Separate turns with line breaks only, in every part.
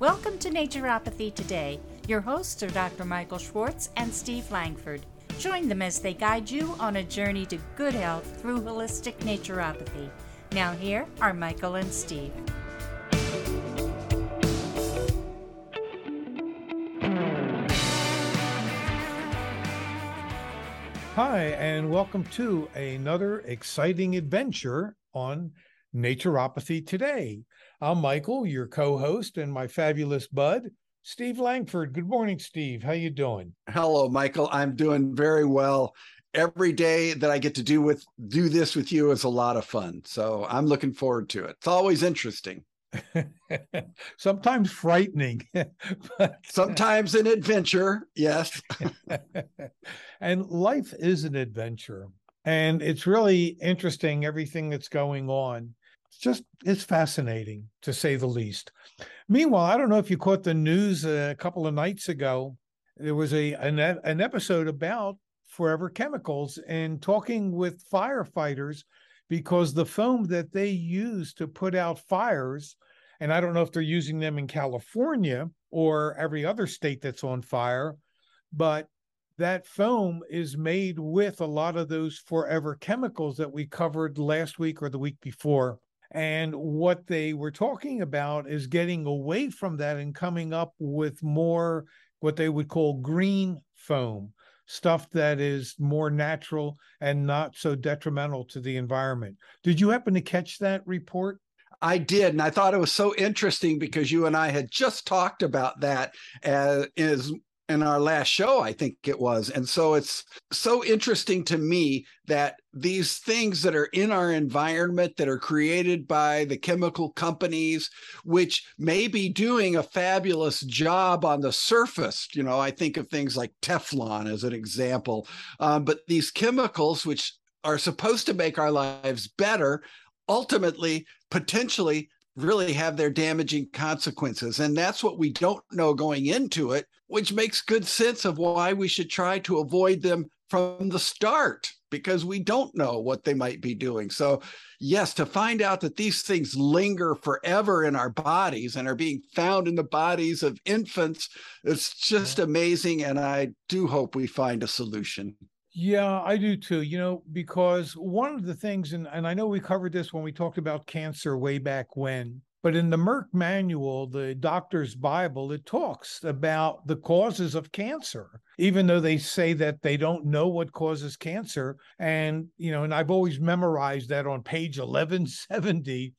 Welcome to Naturopathy Today. Your hosts are Dr. Michael Schwartz and Steve Langford. Join them as they guide you on a journey to good health through holistic naturopathy. Now, here are Michael and Steve.
Hi, and welcome to another exciting adventure on Naturopathy Today. I'm Michael, your co-host, and my fabulous bud, Steve Langford. Good morning, Steve. How you doing?
Hello, Michael. I'm doing very well. Every day that I get to do with do this with you is a lot of fun. So I'm looking forward to it. It's always interesting.
Sometimes frightening,
but sometimes an adventure. Yes.
and life is an adventure. And it's really interesting everything that's going on. Just it's fascinating to say the least. Meanwhile, I don't know if you caught the news uh, a couple of nights ago. There was a an, an episode about forever chemicals and talking with firefighters because the foam that they use to put out fires, and I don't know if they're using them in California or every other state that's on fire, but that foam is made with a lot of those forever chemicals that we covered last week or the week before. And what they were talking about is getting away from that and coming up with more what they would call green foam, stuff that is more natural and not so detrimental to the environment. Did you happen to catch that report?
I did, and I thought it was so interesting because you and I had just talked about that as is in our last show, I think it was. And so it's so interesting to me that these things that are in our environment that are created by the chemical companies, which may be doing a fabulous job on the surface, you know, I think of things like Teflon as an example, um, but these chemicals, which are supposed to make our lives better, ultimately, potentially really have their damaging consequences. And that's what we don't know going into it, which makes good sense of why we should try to avoid them from the start because we don't know what they might be doing. So, yes, to find out that these things linger forever in our bodies and are being found in the bodies of infants, it's just amazing. And I do hope we find a solution.
Yeah, I do too. You know, because one of the things, and, and I know we covered this when we talked about cancer way back when, but in the Merck manual, the doctor's Bible, it talks about the causes of cancer, even though they say that they don't know what causes cancer. And, you know, and I've always memorized that on page 1170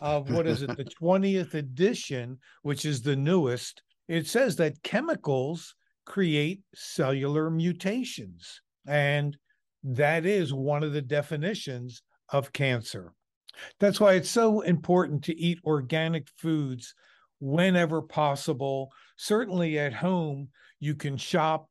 of what is it, the 20th edition, which is the newest. It says that chemicals create cellular mutations. And that is one of the definitions of cancer. That's why it's so important to eat organic foods whenever possible. Certainly at home, you can shop,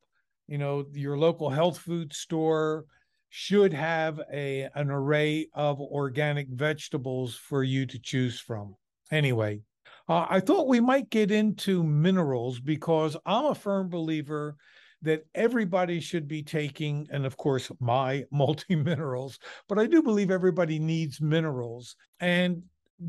you know, your local health food store should have a an array of organic vegetables for you to choose from. Anyway, uh, I thought we might get into minerals because I'm a firm believer that everybody should be taking, and of course, my multi minerals, but I do believe everybody needs minerals. And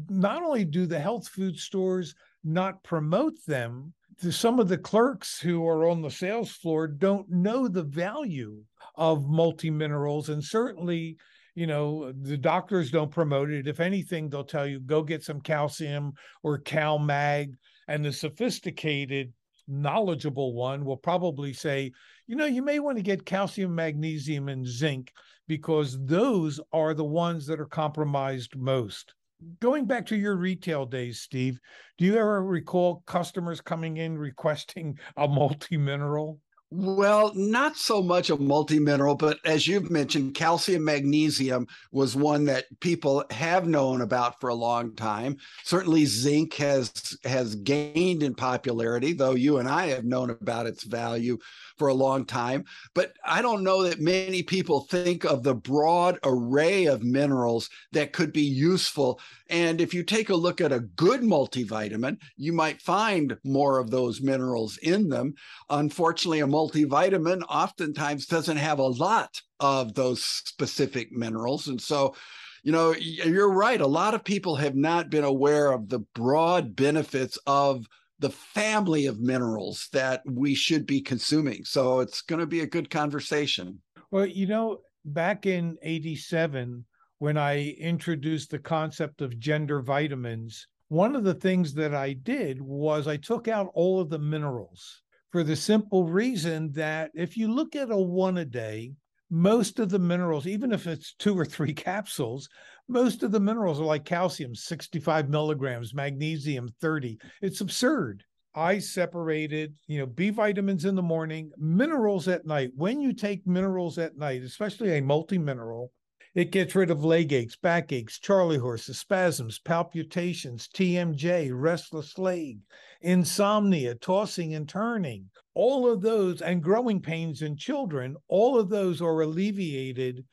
not only do the health food stores not promote them, some of the clerks who are on the sales floor don't know the value of multi minerals. And certainly, you know, the doctors don't promote it. If anything, they'll tell you go get some calcium or Cal Mag. And the sophisticated knowledgeable one will probably say, you know, you may want to get calcium, magnesium, and zinc because those are the ones that are compromised most. Going back to your retail days, Steve, do you ever recall customers coming in requesting a multi mineral?
Well, not so much a multi-mineral, but as you've mentioned, calcium magnesium was one that people have known about for a long time. Certainly zinc has has gained in popularity, though you and I have known about its value for a long time. But I don't know that many people think of the broad array of minerals that could be useful. And if you take a look at a good multivitamin, you might find more of those minerals in them. Unfortunately, a multivitamin oftentimes doesn't have a lot of those specific minerals. And so, you know, you're right. A lot of people have not been aware of the broad benefits of the family of minerals that we should be consuming. So it's going to be a good conversation.
Well, you know, back in 87, when I introduced the concept of gender vitamins, one of the things that I did was I took out all of the minerals for the simple reason that if you look at a one a day, most of the minerals, even if it's two or three capsules, most of the minerals are like calcium, 65 milligrams, magnesium, 30. It's absurd. I separated, you know, B vitamins in the morning, minerals at night. When you take minerals at night, especially a multi mineral, it gets rid of leg aches, back aches, charley horses, spasms, palpitations, TMJ, restless leg, insomnia, tossing and turning. All of those and growing pains in children, all of those are alleviated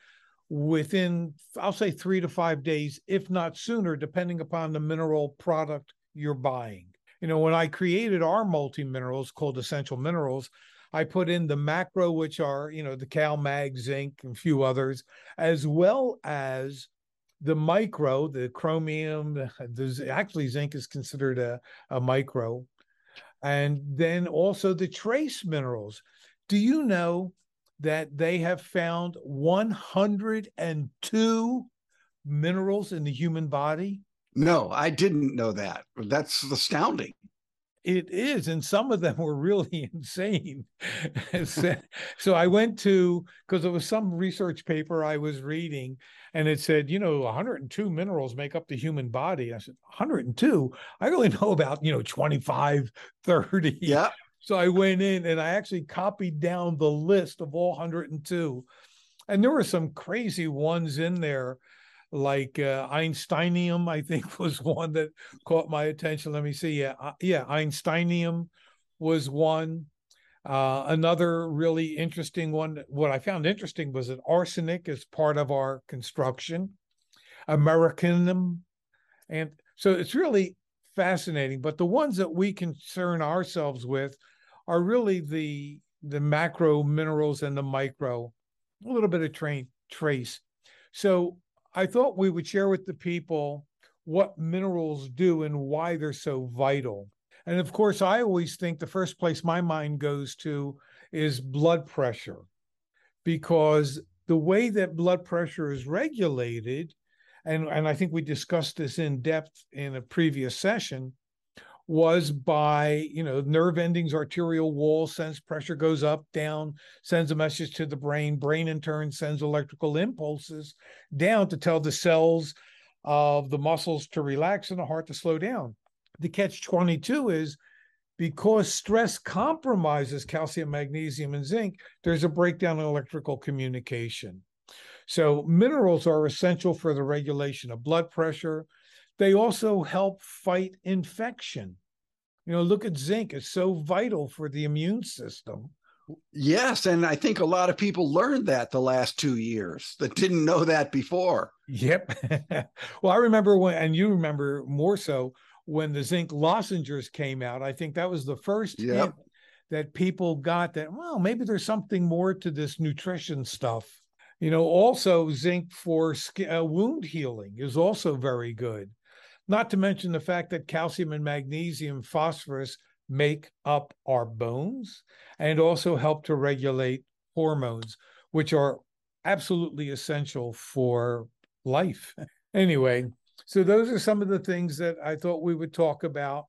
within, I'll say, three to five days, if not sooner, depending upon the mineral product you're buying. You know, when I created our multi minerals called essential minerals, I put in the macro, which are, you know, the Cal Mag, zinc, and a few others, as well as the micro, the chromium, there's actually zinc is considered a, a micro. And then also the trace minerals. Do you know that they have found 102 minerals in the human body?
No, I didn't know that. That's astounding.
It is, and some of them were really insane. so I went to because it was some research paper I was reading, and it said, you know, 102 minerals make up the human body. I said, 102? I only know about, you know, 25, 30.
Yeah.
So I went in and I actually copied down the list of all 102. And there were some crazy ones in there like uh, Einsteinium, I think was one that caught my attention. Let me see. Yeah, uh, yeah, Einsteinium was one. Uh, another really interesting one. What I found interesting was that arsenic is part of our construction, Americanum, and so it's really fascinating. But the ones that we concern ourselves with are really the the macro minerals and the micro, a little bit of train trace. So I thought we would share with the people what minerals do and why they're so vital. And of course, I always think the first place my mind goes to is blood pressure, because the way that blood pressure is regulated, and, and I think we discussed this in depth in a previous session, was by you know nerve endings arterial wall sends pressure goes up down sends a message to the brain. Brain in turn sends electrical impulses down to tell the cells of the muscles to relax and the heart to slow down. The catch 22 is because stress compromises calcium magnesium and zinc there's a breakdown in electrical communication. So minerals are essential for the regulation of blood pressure. They also help fight infection you know, look at zinc, it's so vital for the immune system.
Yes, and I think a lot of people learned that the last two years that didn't know that before.
Yep. well, I remember when, and you remember more so when the zinc lozenges came out. I think that was the first yep. that people got that. Well, maybe there's something more to this nutrition stuff. You know, also zinc for skin, uh, wound healing is also very good. Not to mention the fact that calcium and magnesium, phosphorus make up our bones and also help to regulate hormones, which are absolutely essential for life. Anyway, so those are some of the things that I thought we would talk about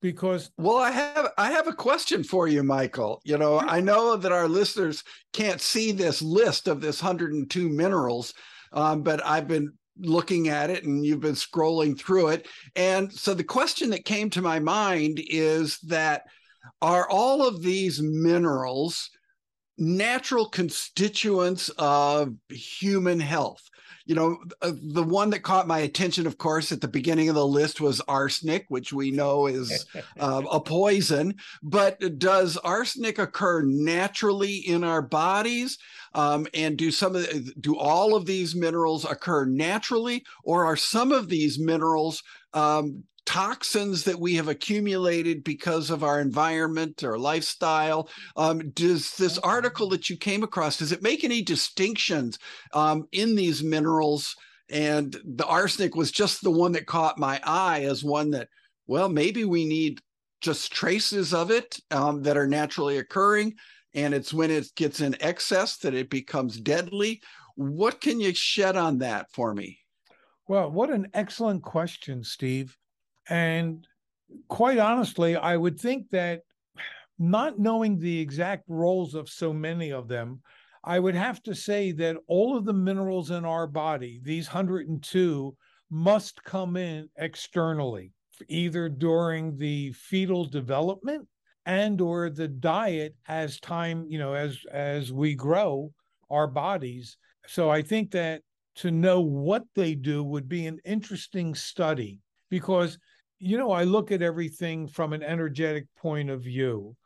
because
well i have i have a question for you michael you know i know that our listeners can't see this list of this 102 minerals um, but i've been looking at it and you've been scrolling through it. And so the question that came to my mind is that are all of these minerals natural constituents of human health? you know, uh, the one that caught my attention, of course, at the beginning of the list was arsenic, which we know is uh, a poison. But does arsenic occur naturally in our bodies? Um, and do some of the, do all of these minerals occur naturally, or are some of these minerals um, toxins that we have accumulated because of our environment or lifestyle. Um, does this article that you came across does it make any distinctions um, in these minerals? And the arsenic was just the one that caught my eye as one that, well, maybe we need just traces of it um, that are naturally occurring, and it's when it gets in excess that it becomes deadly. What can you shed on that for me?
Well, what an excellent question, Steve. And quite honestly, I would think that not knowing the exact roles of so many of them, I would have to say that all of the minerals in our body, these 102, must come in externally, either during the fetal development and or the diet as time, you know, as as we grow our bodies. So I think that to know what they do would be an interesting study because you know I look at everything from an energetic point of view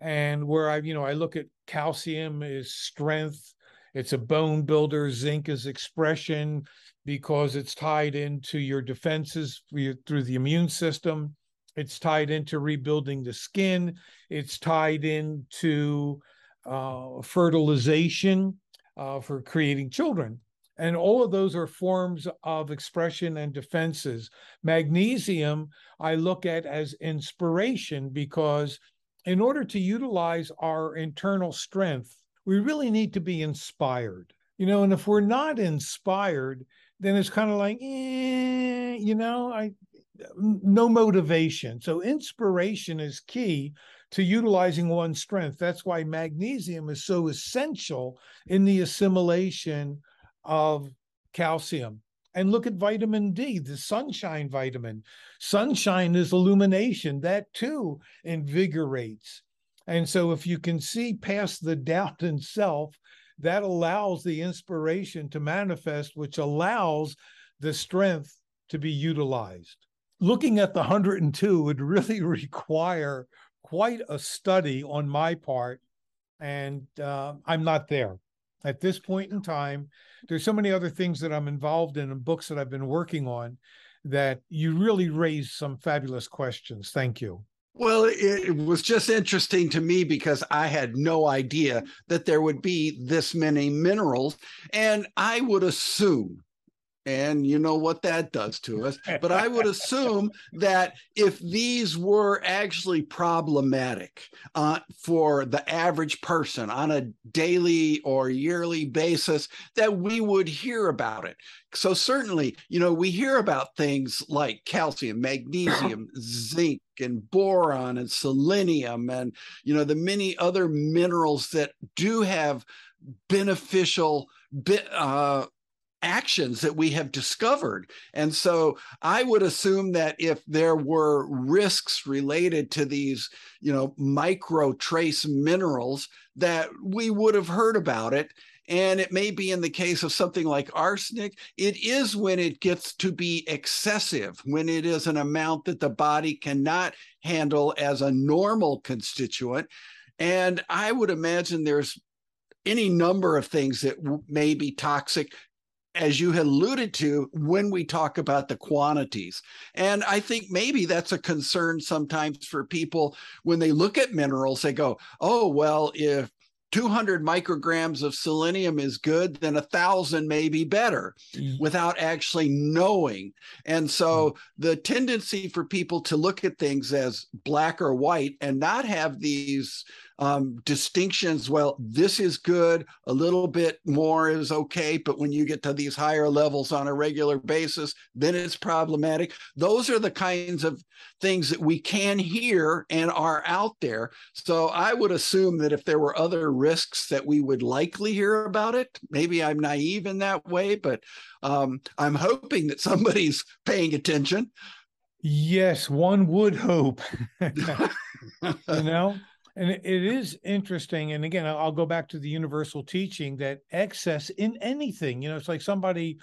and where I, you know, I look at calcium is strength, it's a bone builder, zinc is expression because it's tied into your defenses through the immune system. It's tied into rebuilding the skin. It's tied into uh, fertilization uh, for creating children. And all of those are forms of expression and defenses. Magnesium, I look at as inspiration because in order to utilize our internal strength, we really need to be inspired. You know, and if we're not inspired, then it's kind of like, eh, you know, I no motivation. So inspiration is key to utilizing one's strength. That's why magnesium is so essential in the assimilation of calcium. And look at vitamin D, the sunshine vitamin. Sunshine is illumination. That too invigorates. And so if you can see past the doubt in self, that allows the inspiration to manifest, which allows the strength to be utilized. Looking at the 102 would really require quite a study on my part, and uh, I'm not there at this point in time. There's so many other things that I'm involved in and books that I've been working on that you really raised some fabulous questions. Thank you.
Well, it was just interesting to me because I had no idea that there would be this many minerals. And I would assume and you know what that does to us. But I would assume that if these were actually problematic uh, for the average person on a daily or yearly basis, that we would hear about it. So, certainly, you know, we hear about things like calcium, magnesium, zinc, and boron, and selenium, and, you know, the many other minerals that do have beneficial. Uh, actions that we have discovered. And so I would assume that if there were risks related to these, you know, micro trace minerals, that we would have heard about it. And it may be in the case of something like arsenic, it is when it gets to be excessive, when it is an amount that the body cannot handle as a normal constituent. And I would imagine there's any number of things that may be toxic as you had alluded to when we talk about the quantities. And I think maybe that's a concern sometimes for people when they look at minerals, they go, oh, well, if 200 micrograms of selenium is good, then a thousand may be better mm. without actually knowing. And so mm. the tendency for people to look at things as black or white and not have these um, distinctions. Well, this is good, a little bit more is okay, but when you get to these higher levels on a regular basis, then it's problematic. Those are the kinds of things that we can hear and are out there. So I would assume that if there were other risks, that we would likely hear about it. Maybe I'm naive in that way, but um, I'm hoping that somebody's paying attention.
Yes, one would hope. you know, and it is interesting. And again, I'll go back to the universal teaching that excess in anything, you know, it's like somebody,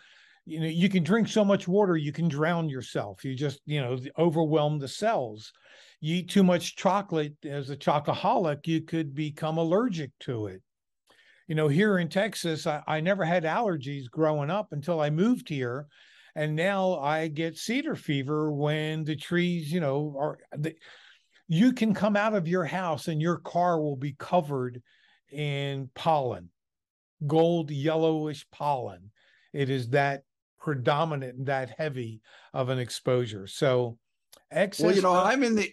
you know, you can drink so much water, you can drown yourself. You just, you know, overwhelm the cells. You eat too much chocolate as a chocoholic, you could become allergic to it. You know, here in Texas, I, I never had allergies growing up until I moved here and now I get cedar fever when the trees, you know, are the, you can come out of your house and your car will be covered in pollen, gold yellowish pollen. It is that predominant and that heavy of an exposure. So,
excess. Well, you know, I'm in the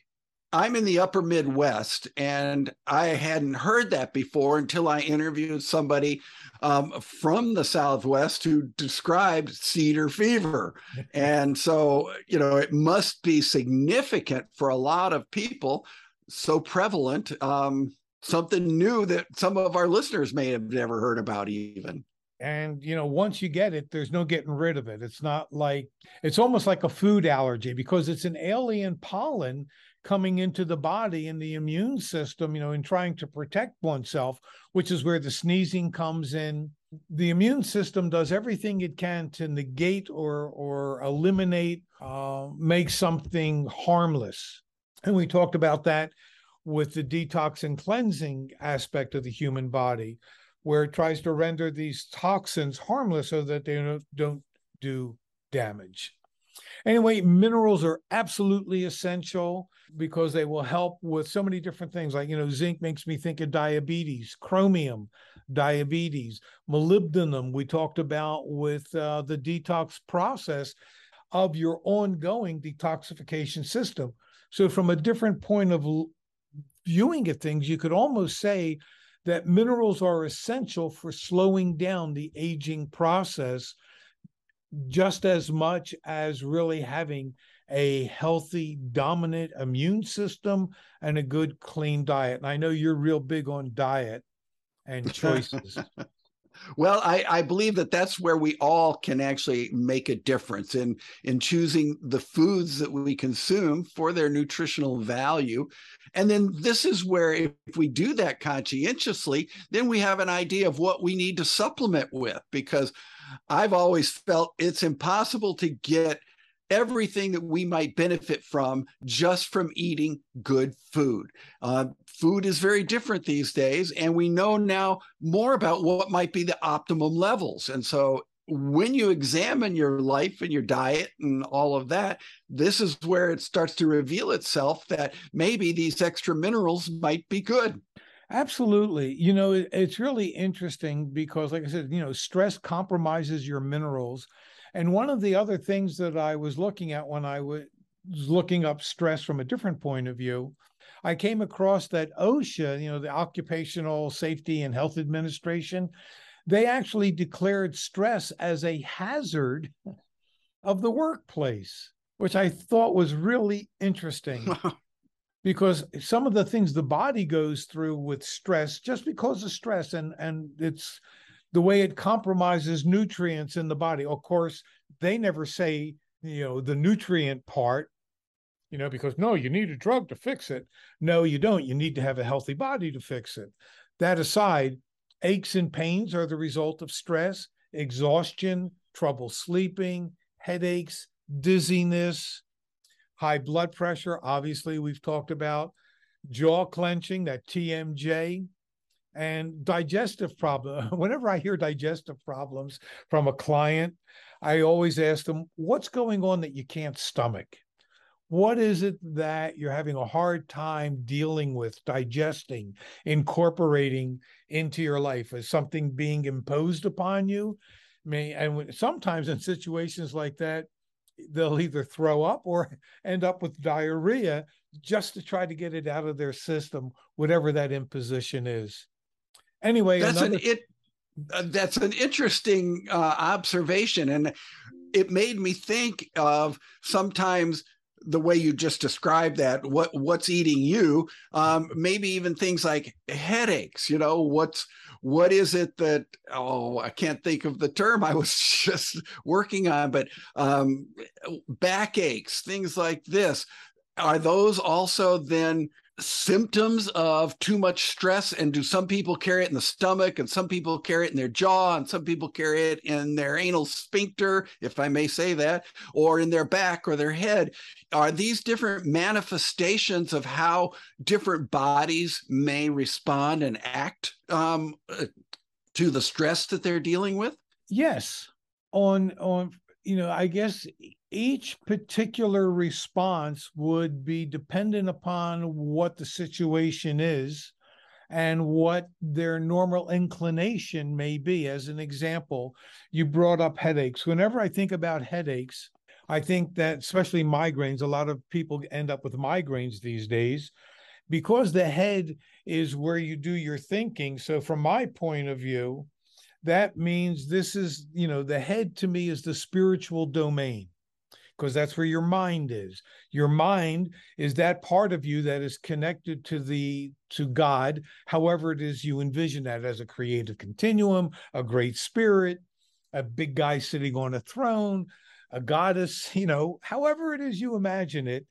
I'm in the upper Midwest, and I hadn't heard that before until I interviewed somebody um, from the Southwest who described cedar fever. and so, you know, it must be significant for a lot of people, so prevalent, um, something new that some of our listeners may have never heard about, even
and you know once you get it there's no getting rid of it it's not like it's almost like a food allergy because it's an alien pollen coming into the body and the immune system you know in trying to protect oneself which is where the sneezing comes in the immune system does everything it can to negate or or eliminate uh, make something harmless and we talked about that with the detox and cleansing aspect of the human body where it tries to render these toxins harmless so that they don't, don't do damage. Anyway, minerals are absolutely essential because they will help with so many different things. Like, you know, zinc makes me think of diabetes, chromium, diabetes, molybdenum, we talked about with uh, the detox process of your ongoing detoxification system. So, from a different point of viewing at things, you could almost say that minerals are essential for slowing down the aging process just as much as really having a healthy, dominant immune system and a good, clean diet. And I know you're real big on diet and choices.
Well, I, I believe that that's where we all can actually make a difference in in choosing the foods that we consume for their nutritional value. And then this is where if we do that conscientiously, then we have an idea of what we need to supplement with because I've always felt it's impossible to get everything that we might benefit from just from eating good food. Uh, food is very different these days, and we know now more about what might be the optimum levels. And so when you examine your life and your diet and all of that, this is where it starts to reveal itself that maybe these extra minerals might be good.
Absolutely. You know, it's really interesting because, like I said, you know, stress compromises your minerals and one of the other things that I was looking at when I was looking up stress from a different point of view, I came across that OSHA, you know, the Occupational Safety and Health Administration, they actually declared stress as a hazard of the workplace, which I thought was really interesting. because some of the things the body goes through with stress just because of stress and and it's the way it compromises nutrients in the body. Of course, they never say, you know, the nutrient part, you know, because no, you need a drug to fix it. No, you don't. You need to have a healthy body to fix it. That aside, aches and pains are the result of stress, exhaustion, trouble sleeping, headaches, dizziness, high blood pressure. Obviously, we've talked about jaw clenching, that TMJ, and digestive problem. Whenever i hear digestive problems from a client i always ask them what's going on that you can't stomach? What is it that you're having a hard time dealing with digesting incorporating into your life? Is something being imposed upon you? May and sometimes in situations like that they'll either throw up or end up with diarrhea just to try to get it out of their system whatever that imposition is Anyway,
that's another... an it. Uh, that's an interesting uh, observation, and it made me think of sometimes the way you just described that what what's eating you um, maybe even things like headaches you know what's what is it that oh i can't think of the term i was just working on but um, backaches things like this. Are those also then symptoms of too much stress and do some people carry it in the stomach and some people carry it in their jaw and some people carry it in their anal sphincter if i may say that or in their back or their head. Are these different manifestations of how different bodies may respond and act um, uh, to the stress that they're dealing with?
Yes. On on you know i guess each particular response would be dependent upon what the situation is and what their normal inclination may be. As an example, you brought up headaches. Whenever I think about headaches, I think that especially migraines, a lot of people end up with migraines these days because the head is where you do your thinking. So, from my point of view, that means this is, you know, the head to me is the spiritual domain because that's where your mind is. Your mind is that part of you that is connected to the to God, however it is you envision that as a creative continuum, a great spirit, a big guy sitting on a throne, a goddess, you know, however it is you imagine it.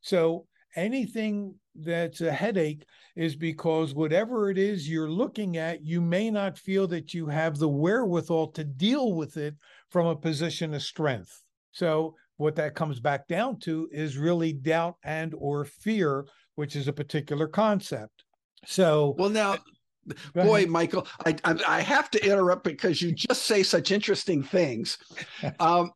So anything that's a headache is because whatever it is you're looking at, you may not feel that you have the wherewithal to deal with it from a position of strength. So what that comes back down to is really doubt and or fear which is a particular concept. So
well now boy michael I, I, I have to interrupt because you just say such interesting things. Um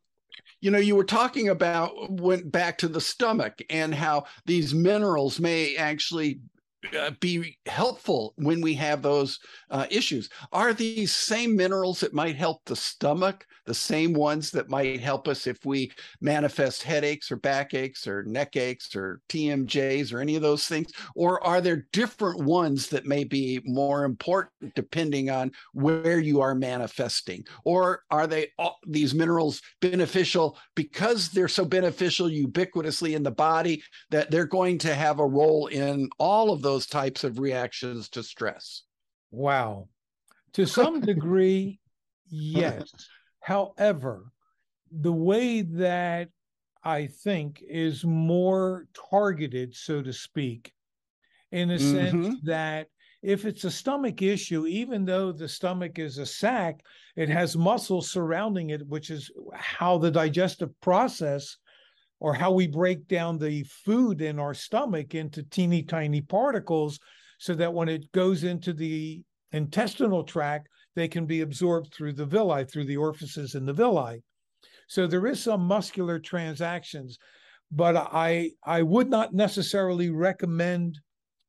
you know you were talking about went back to the stomach and how these minerals may actually uh, be helpful when we have those uh, issues. Are these same minerals that might help the stomach the same ones that might help us if we manifest headaches or backaches or neck aches or TMJs or any of those things? Or are there different ones that may be more important depending on where you are manifesting? Or are they all, these minerals beneficial because they're so beneficial ubiquitously in the body that they're going to have a role in all of those? those types of reactions to stress.
Wow. To some degree, yes. However, the way that I think is more targeted, so to speak, in a mm-hmm. sense that if it's a stomach issue, even though the stomach is a sac, it has muscles surrounding it, which is how the digestive process or how we break down the food in our stomach into teeny tiny particles so that when it goes into the intestinal tract, they can be absorbed through the villi, through the orifices in the villi. So there is some muscular transactions, but I I would not necessarily recommend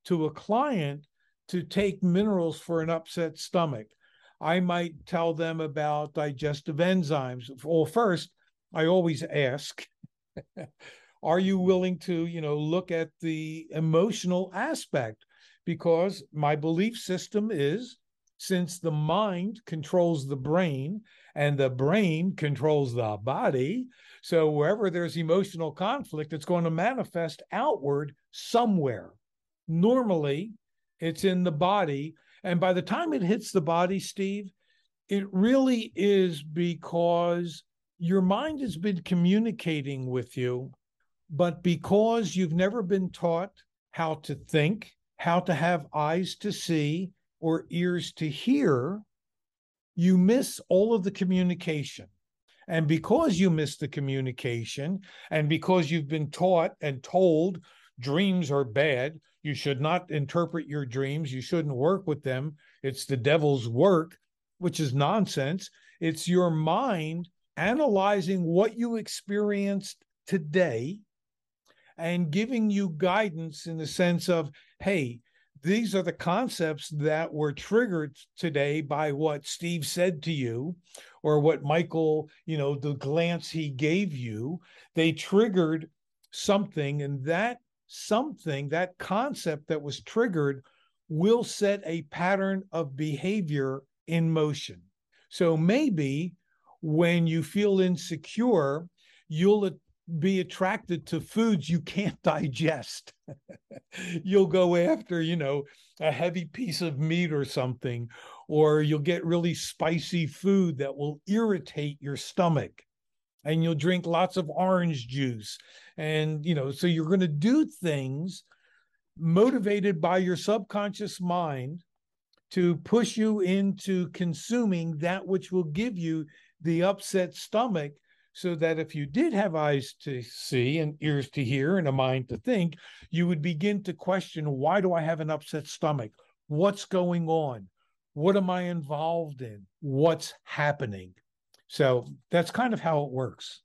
to a client to take minerals for an upset stomach. I might tell them about digestive enzymes. Well, first, I always ask, are you willing to you know look at the emotional aspect because my belief system is since the mind controls the brain and the brain controls the body. So wherever there's emotional conflict it's going to manifest outward somewhere. Normally it's in the body. And by the time it hits the body steve it really is because your mind has been communicating with you, but because you've never been taught how to think, how to have eyes to see, or ears to hear, you miss all of the communication. And because you miss the communication, and because you've been taught and told dreams are bad, you should not interpret your dreams, you shouldn't work with them, it's the devil's work, which is nonsense. It's your mind analyzing what you experienced today and giving you guidance in the sense of, hey, these are the concepts that were triggered today by what Steve said to you or what Michael, you know, the glance he gave you. They triggered something, and that something, that concept that was triggered, will set a pattern of behavior in motion. So maybe when you feel insecure, you'll be attracted to foods you can't digest. you'll go after, you know, a heavy piece of meat or something, or you'll get really spicy food that will irritate your stomach. And you'll drink lots of orange juice. And, you know, so you're going to do things motivated by your subconscious mind to push you into consuming that which will give you the upset stomach so that if you did have eyes to see and ears to hear and a mind to think, you would begin to question why do I have an upset stomach? What's going on? What am I involved in? What's happening? So that's kind of how it works.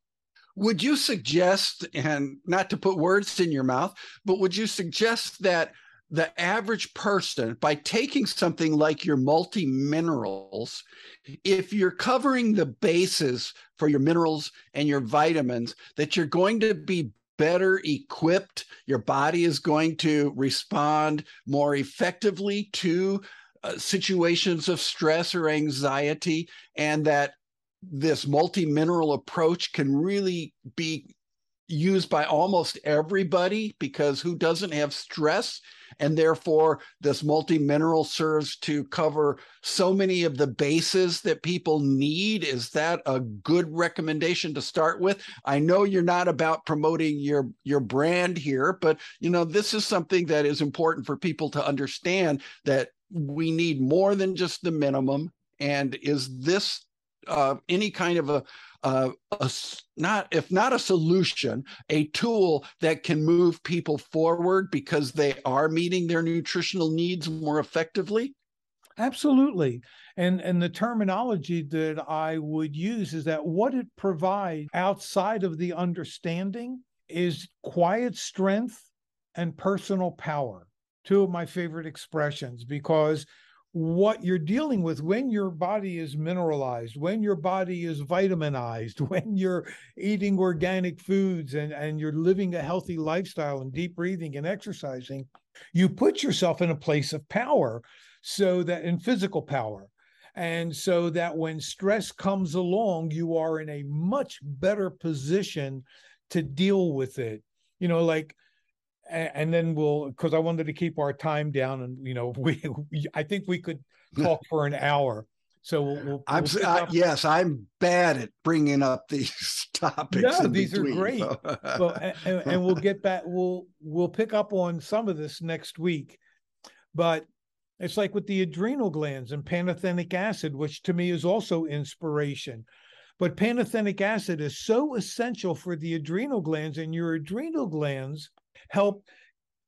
Would you suggest, and not to put words in your mouth, but would you suggest that the average person by taking something like your multi minerals if you're covering the bases for your minerals and your vitamins that you're going to be better equipped. Your body is going to respond more effectively to uh, situations of stress or anxiety and that this multi mineral approach can really be used by almost everybody because who doesn't have stress? And therefore this multi-mineral serves to cover so many of the bases that people need. Is that a good recommendation to start with? I know you're not about promoting your your brand here but you know this is something that is important for people to understand that we need more than just the minimum. And is this uh, any kind of a a, not if not a solution, a tool that can move people forward because they are meeting their nutritional needs more effectively?
Absolutely. And and the terminology that I would use is that what it provides outside of the understanding is quiet strength and personal power. Two of my favorite expressions because what you're dealing with when your body is mineralized, when your body is vitaminized, when you're eating organic foods and, and you're living a healthy lifestyle and deep breathing and exercising, you put yourself in a place of power so that in physical power. And so that when stress comes along, you are in a much better position to deal with it. You know, like and then we'll because I wanted to keep our time down, and you know, we, we I think we could talk for an hour. So we'll, we'll,
I'm
we'll
yes, I'm bad at bringing up these topics.
No, these between. are great. well, and, and, we'll get back. We'll we'll pick up on some of this next week, but it's like with the adrenal glands and pantothenic acid, which to me is also inspiration. But pantothenic acid is so essential for the adrenal glands, and your adrenal glands help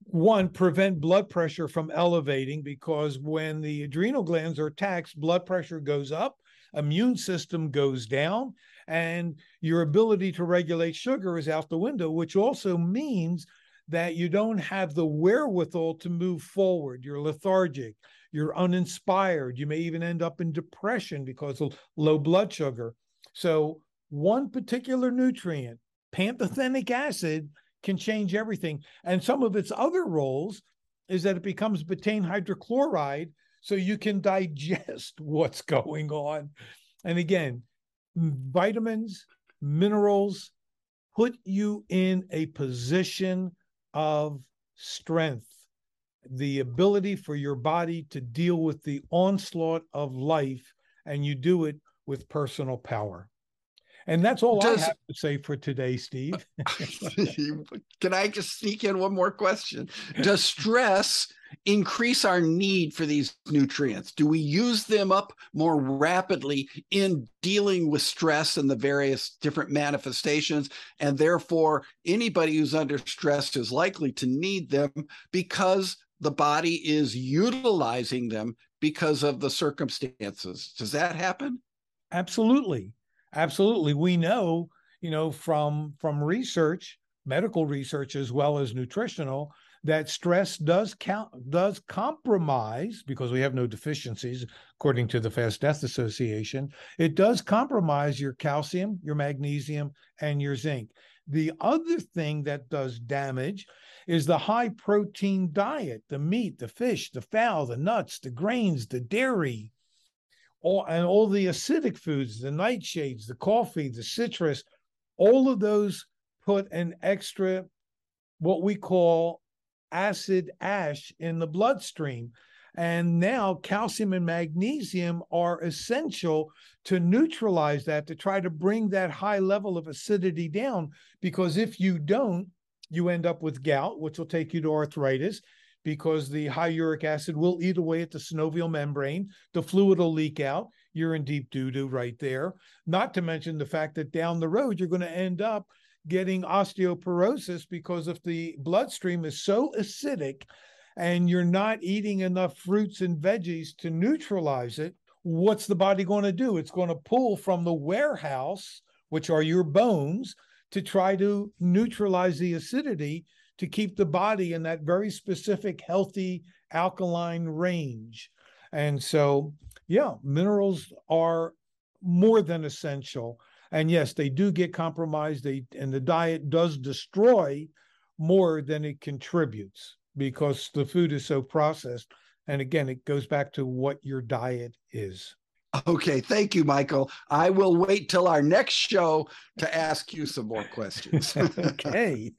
one prevent blood pressure from elevating because when the adrenal glands are taxed blood pressure goes up immune system goes down and your ability to regulate sugar is out the window which also means that you don't have the wherewithal to move forward. You're lethargic. You're uninspired. You may even end up in depression because of low blood sugar. So one particular nutrient pantothenic acid can change everything. And some of its other roles is that it becomes betaine hydrochloride so you can digest what's going on. And again, vitamins, minerals put you in a position of strength, the ability for your body to deal with the onslaught of life, and you do it with personal power. And that's all Does, I have to say for today, Steve.
can I just sneak in one more question? Does stress increase our need for these nutrients? Do we use them up more rapidly in dealing with stress and the various different manifestations? And therefore, anybody who's under stress is likely to need them because the body is utilizing them because of the circumstances. Does that happen?
Absolutely. Absolutely. We know, you know, from from research, medical research as well as nutritional, that stress does count does compromise because we have no deficiencies according to the fast death association it does compromise your calcium your magnesium and your zinc the other thing that does damage is the high protein diet the meat the fish the fowl the nuts the grains the dairy all and all the acidic foods, the nightshades, the coffee, the citrus, all of those put an extra what we call acid ash in the bloodstream. And now calcium and magnesium are essential to neutralize that, to try to bring that high level of acidity down. Because if you don't, you end up with gout, which will take you to arthritis because the high uric acid will eat away at the synovial membrane. The fluid will leak out. You're in deep doo doo right there. Not to mention the fact that down the road, you're going to end up getting osteoporosis because if the bloodstream is so acidic and you're not eating enough fruits and veggies to neutralize it, what's the body going to do? It's going to pull from the warehouse, which are your bones, to try to neutralize the acidity to keep the body in that very specific healthy alkaline range. And so, yeah, minerals are more than essential. And yes, they do get compromised. They and the diet does destroy more than it contributes because the food is so processed. And again, it goes back to what your diet is.
Okay, thank you, Michael. I will wait till our next show to ask you some more questions.
okay.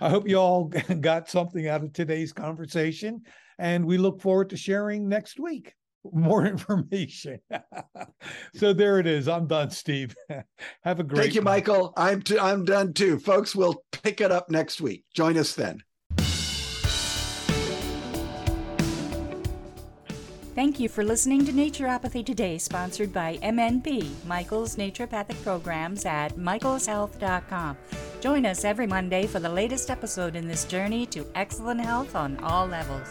I hope you all got something out of today's conversation, and we look forward to sharing next week more information. so there it is. I'm done, Steve. Have a great. Day.
Thank you. Michael. I'm t- I'm done too, folks. We'll pick it up next week. Join us then.
Thank you for listening to Naturopathy Today, sponsored by MNP, Michael's Naturopathic Programs at michaelshealth.com. Join us every Monday for the latest episode in this journey to excellent health on all levels.